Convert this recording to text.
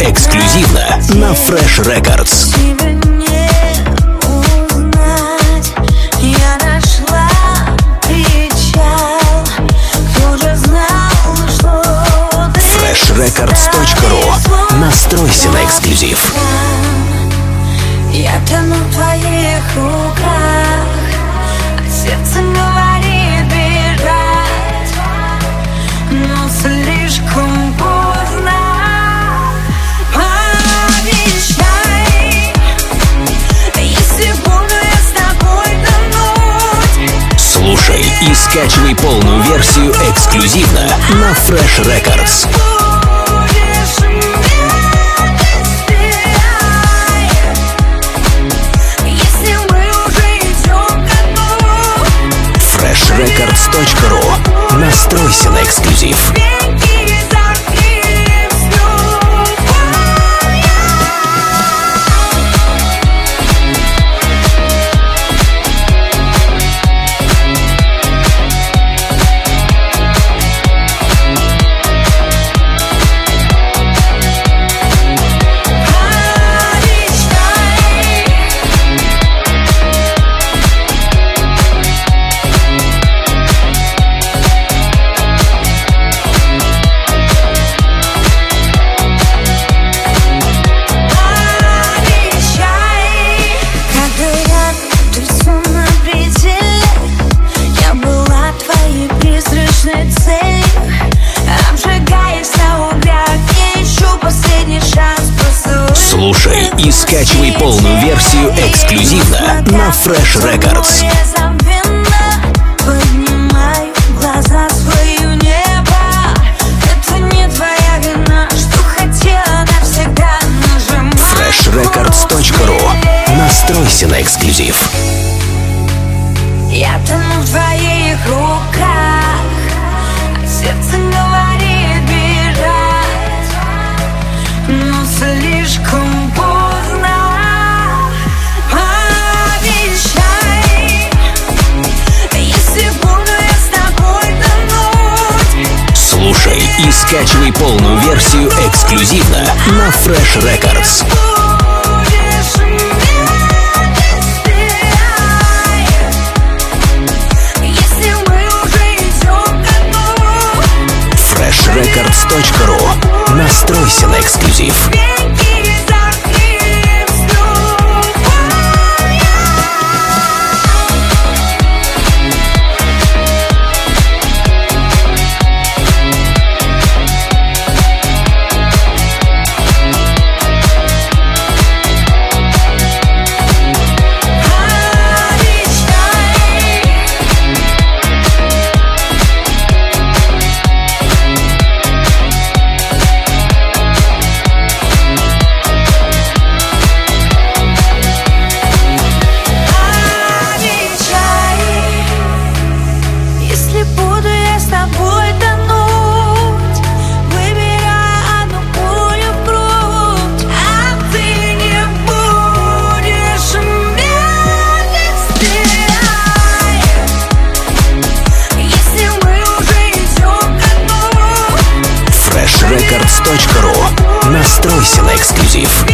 эксклюзивно на Fresh Records. Узнать, я нашла печаль. Кто же знал, что ты freshrecords.ru Настройся на эксклюзив. Я тону в твоих руках, скачивай полную версию эксклюзивно на Fresh Records. Freshrecords.ru Настройся на эксклюзив. Слушай и скачивай полную версию эксклюзивно на Fresh Records. Freshrecords.ru Настройся на эксклюзив. Я тону в твоих Слушай и скачивай полную версию эксклюзивно на Fresh Records. Freshrecords.ru Настройся на эксклюзив. Настройся на эксклюзив.